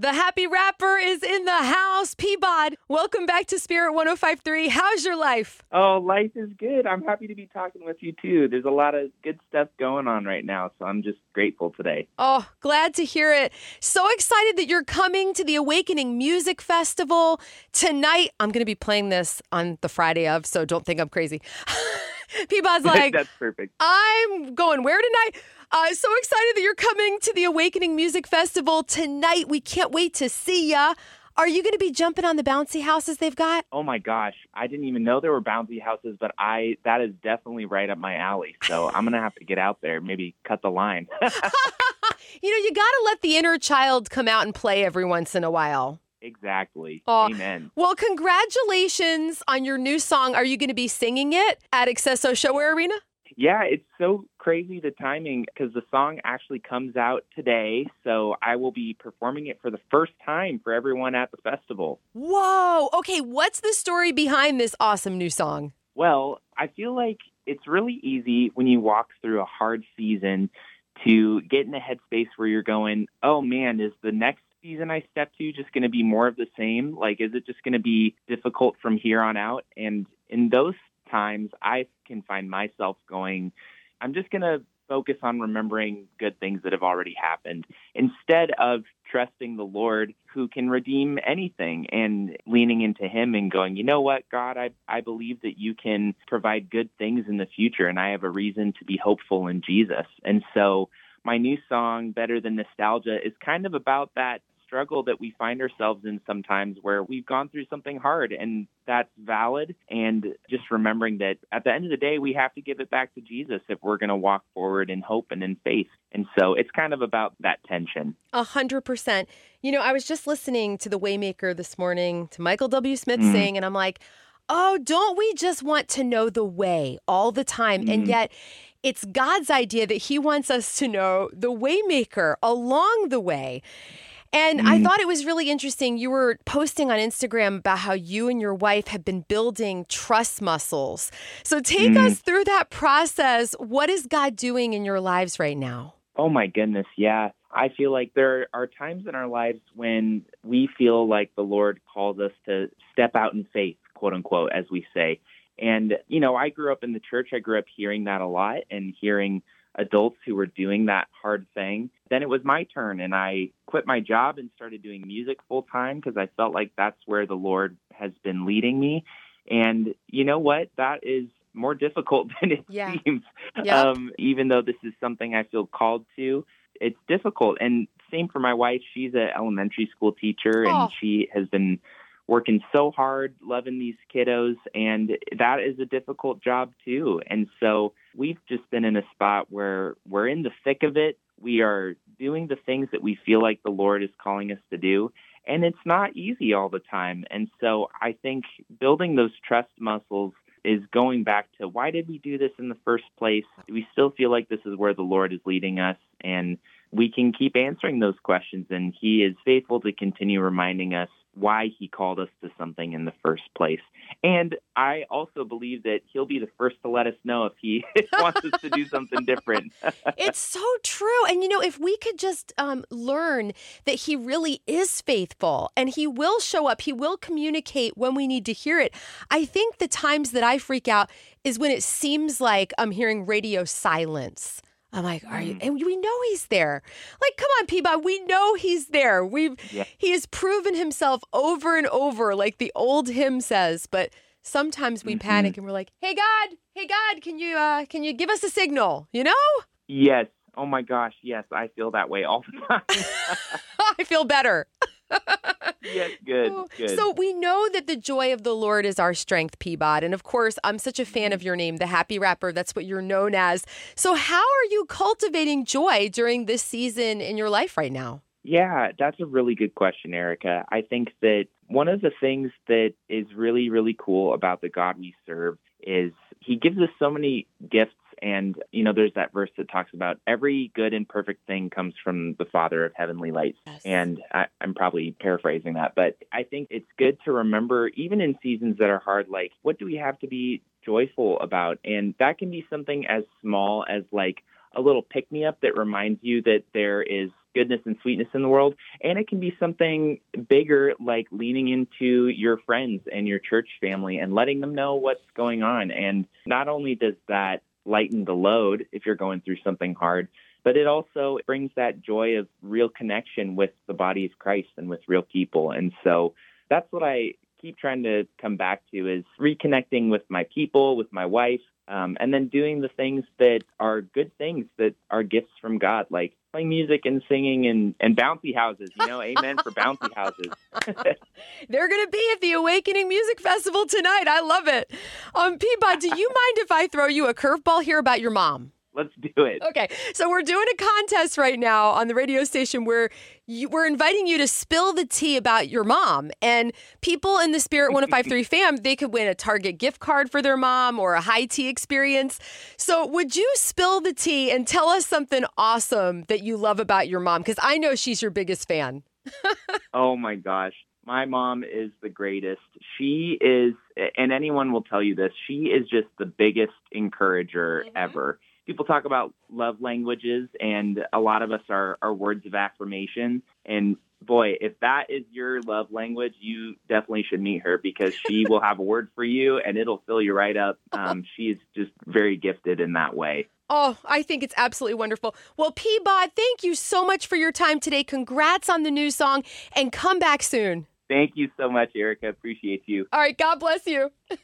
The happy rapper is in the house. Peabod, welcome back to Spirit 1053. How's your life? Oh, life is good. I'm happy to be talking with you too. There's a lot of good stuff going on right now, so I'm just grateful today. Oh, glad to hear it. So excited that you're coming to the Awakening Music Festival tonight. I'm going to be playing this on the Friday of, so don't think I'm crazy. Peabod's like, That's perfect. I'm going where tonight? Uh, so excited that you're coming to the Awakening Music Festival tonight. We can't wait to see ya. Are you going to be jumping on the bouncy houses they've got? Oh my gosh, I didn't even know there were bouncy houses, but I that is definitely right up my alley. So I'm gonna have to get out there, maybe cut the line. You know, you got to let the inner child come out and play every once in a while. exactly. Oh. Amen. Well, congratulations on your new song. Are you going to be singing it at Accesso ShoWare Arena? Yeah, it's so crazy the timing because the song actually comes out today. So I will be performing it for the first time for everyone at the festival. Whoa. Okay, what's the story behind this awesome new song? Well, I feel like it's really easy when you walk through a hard season to get in a headspace where you're going, oh man, is the next season I step to just going to be more of the same? Like, is it just going to be difficult from here on out? And in those times, I can find myself going, I'm just going to focus on remembering good things that have already happened instead of trusting the Lord who can redeem anything and leaning into him and going, you know what, God, I, I believe that you can provide good things in the future and I have a reason to be hopeful in Jesus. And so my new song, Better Than Nostalgia, is kind of about that struggle that we find ourselves in sometimes where we've gone through something hard and that's valid and just remembering that at the end of the day we have to give it back to Jesus if we're going to walk forward in hope and in faith. And so it's kind of about that tension. A hundred percent. You know, I was just listening to the Waymaker this morning to Michael W. Smith Mhm. sing, and I'm like, oh, don't we just want to know the way all the time? And Mhm. yet it's God's idea that He wants us to know the Waymaker along the way. And I Mhm. thought it was really interesting. You were posting on Instagram about how you and your wife have been building trust muscles. So take Mhm. us through that process. What is God doing in your lives right now? Oh my goodness, yeah. I feel like there are times in our lives when we feel like the Lord calls us to step out in faith, quote unquote, as we say. And, you know, I grew up in the church. I grew up hearing that a lot and hearing adults who were doing that hard thing. Then it was my turn, and I quit my job and started doing music full time because I felt like that's where the Lord has been leading me. And you know what? That is more difficult than it Yeah. seems. Yep. Um, even though this is something I feel called to, it's difficult. And same for my wife. She's an elementary school teacher, Oh. and she has been working so hard, loving these kiddos, and that is a difficult job too. And so we've just been in a spot where we're in the thick of it. We are doing the things that we feel like the Lord is calling us to do. And it's not easy all the time. And so I think building those trust muscles is going back to why did we do this in the first place? Do we still feel like this is where the Lord is leading us? And we can keep answering those questions. And He is faithful to continue reminding us why He called us to something in the first place. And I also believe that He'll be the first to let us know if He wants us to do something different. it's so true. And you know, if we could just um, learn that he really is faithful and he will show up, he will communicate when we need to hear it. I think the times that I freak out is when it seems like I'm hearing radio silence. I'm like, are you? Mm. And we know he's there. Like, come on, Peabody, we know he's there. We've Yeah. he has proven himself over and over, like the old hymn says. But sometimes we Mhm. panic and we're like, hey God, hey God, can you uh, can you give us a signal? You know? yes. Oh my gosh. Yes. I feel that way all the time. I feel better. Yes. Good. Good. So we know that the joy of the Lord is our strength, Peabod. And of course, I'm such a fan mm-hmm. of your name, the Happy Rapper. That's what you're known as. So how are you cultivating joy during this season in your life right now? Yeah, that's a really good question, Erica. I think that one of the things that is really, really cool about the God we serve is he gives us so many gifts. And, you know, there's that verse that talks about every good and perfect thing comes from the Father of heavenly lights. Yes. And I, I'm probably paraphrasing that, but I think it's good to remember, even in seasons that are hard, like, what do we have to be joyful about? And that can be something as small as, like, a little pick me up that reminds you that there is goodness and sweetness in the world. And it can be something bigger like leaning into your friends and your church family and letting them know what's going on. And not only does that lighten the load if you're going through something hard, but it also brings that joy of real connection with the body of Christ and with real people. And so that's what I keep trying to come back to is reconnecting with my people, with my wife, um, and then doing the things that are good things that are gifts from God, like playing music and singing and, and bouncy houses. You know, amen for bouncy houses. They're going to be at the Awakening Music Festival tonight. I love it. Um, Peabod, do you mind if I throw you a curveball here about your mom? Let's do it. Okay. So we're doing a contest right now on the radio station where you, we're inviting you to spill the tea about your mom. And people in the Spirit 1053 fam, they could win a Target gift card for their mom or a high tea experience. So would you spill the tea and tell us something awesome that you love about your mom? Because I know she's your biggest fan. oh my gosh. My mom is the greatest. She is, and anyone will tell you this, she is just the biggest encourager mm-hmm. ever people talk about love languages, and a lot of us are, are words of affirmation. And boy, if that is your love language, you definitely should meet her because she will have a word for you and it'll fill you right up. Um, she's just very gifted in that way. Oh, I think it's absolutely wonderful. Well, Peabod, thank you so much for your time today. Congrats on the new song and come back soon. Thank you so much, Erica. Appreciate you. All right. God bless you.